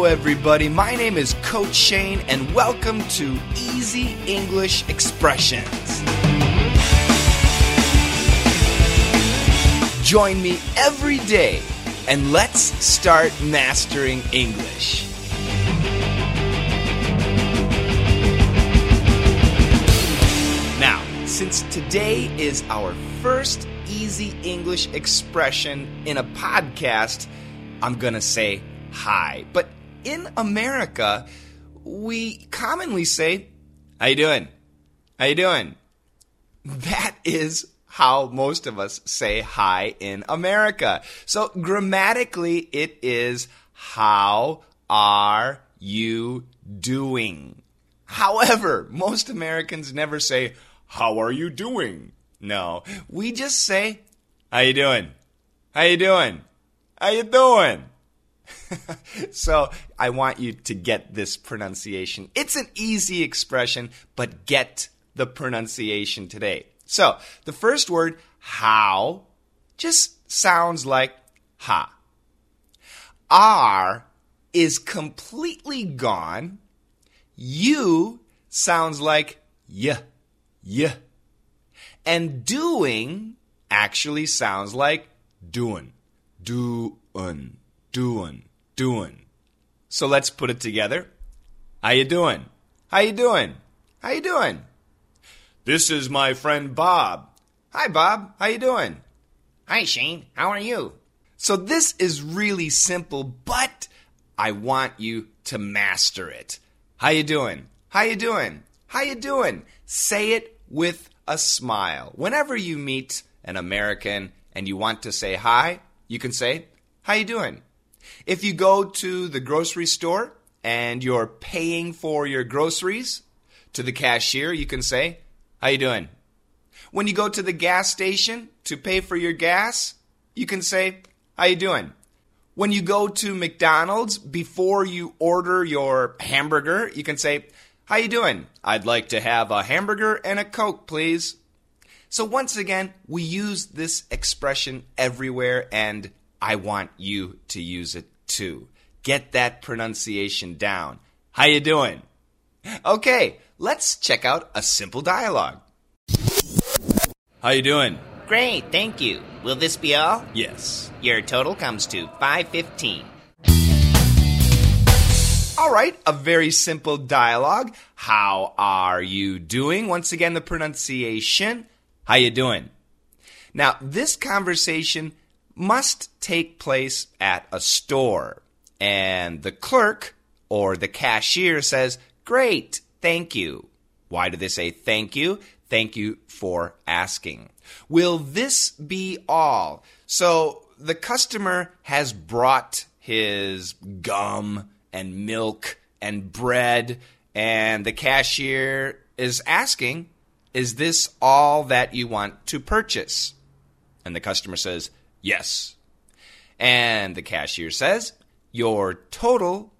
Hello, everybody. My name is Coach Shane, and welcome to Easy English Expressions. Join me every day, and let's start mastering English. Now, since today is our first easy English expression in a podcast, I'm going to say hi. But in America, we commonly say, "How you doing? How you doing?" That is how most of us say hi in America. So grammatically, it is how are you doing? However, most Americans never say, how are you doing? No, we just say, how you doing? How you doing? How you doing? so I want you to get this pronunciation. It's an easy expression, but get the pronunciation today. So the first word, how, just sounds like ha. R is completely gone. You sounds like y, y. And doing actually sounds like doing, doing, doing, doing. So let's put it together. How you doing? How you doing? How you doing? This is my friend Bob. Hi Bob, how you doing? Hi Shane, how are you? So this is really simple, but I want you to master it. How you doing? How you doing? How you doing? Say it with a smile. Whenever you meet an American and you want to say hi, you can say, "How you doing?" If you go to the grocery store and you're paying for your groceries, to the cashier, you can say, "How you doing?" When you go to the gas station to pay for your gas, you can say, "How you doing?" When you go to McDonald's before you order your hamburger, you can say, "How you doing? I'd like to have a hamburger and a Coke, please." So once again, we use this expression everywhere and I want you to use it too. Get that pronunciation down. How you doing? Okay, let's check out a simple dialogue. How you doing? Great, thank you. Will this be all? Yes. Your total comes to 515. All right, a very simple dialogue. How are you doing? Once again, the pronunciation. How you doing? Now, this conversation must take place at a store, and the clerk or the cashier says, "Great, thank you." Why do they say thank you? Thank you for asking. Will this be all? So the customer has brought his gum and milk and bread, and the cashier is asking, Is this all that you want to purchase? And the customer says, Yes. And the cashier says, Your total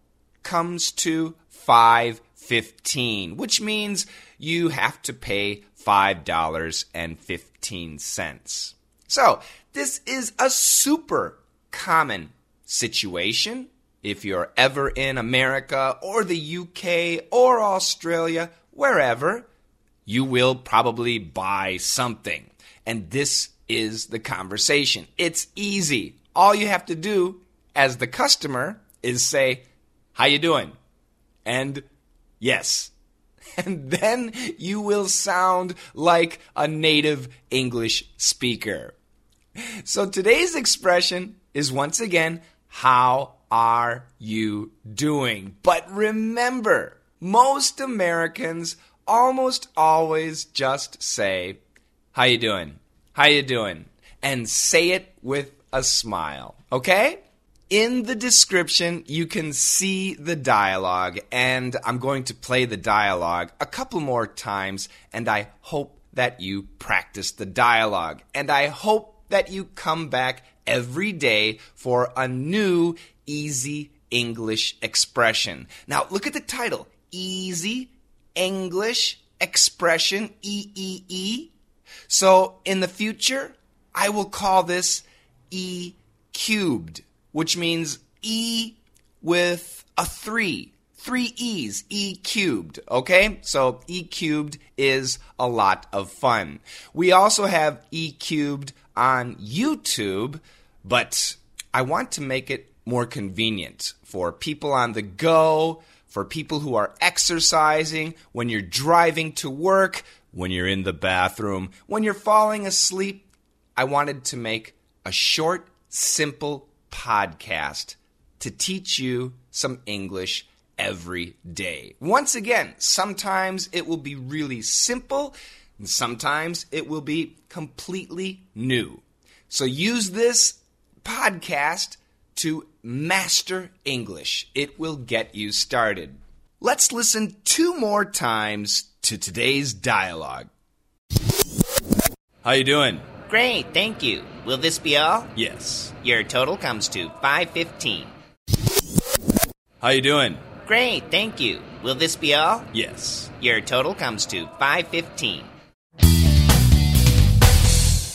comes to 515, which means you have to pay $5.15. So, this is a super common situation if you're ever in America or the UK or Australia, wherever, you will probably buy something. And this is the conversation. It's easy. All you have to do as the customer is say, "How you doing?" and yes. And then you will sound like a native English speaker. So today's expression is once again, how are you doing? But remember, most Americans almost always just say, how you doing? How you doing? And say it with a smile, okay? In the description, you can see the dialogue, and I'm going to play the dialogue a couple more times, and I hope that you practice the dialogue. And I hope that you come back every day for a new easy English expression. Now, look at the title Easy English Expression, E E E. So, in the future, I will call this E cubed, which means E with a 3. Three E's, E cubed, okay? So E cubed is a lot of fun. We also have E cubed on YouTube, but I want to make it more convenient for people on the go, for people who are exercising, when you're driving to work, when you're in the bathroom, when you're falling asleep. I wanted to make a short, simple podcast to teach you some English every day. Once again, sometimes it will be really simple, and sometimes it will be completely new. So use this podcast to master English. It will get you started. Let's listen two more times to today's dialogue. How you doing? Great, thank you. Will this be all? Yes. Your total comes to 515. How you doing? Great, thank you. Will this be all? Yes. Your total comes to 515.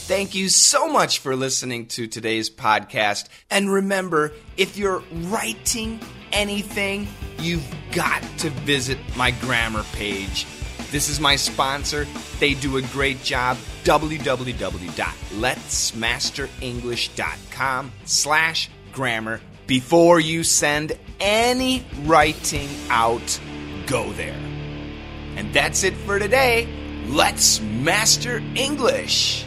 Thank you so much for listening to today's podcast. And remember, if you're writing anything, you've got to visit my grammar page. This is my sponsor. They do a great job. www.letsmasterenglish.com slash grammar. Before you send any writing out, go there. And that's it for today. Let's master English.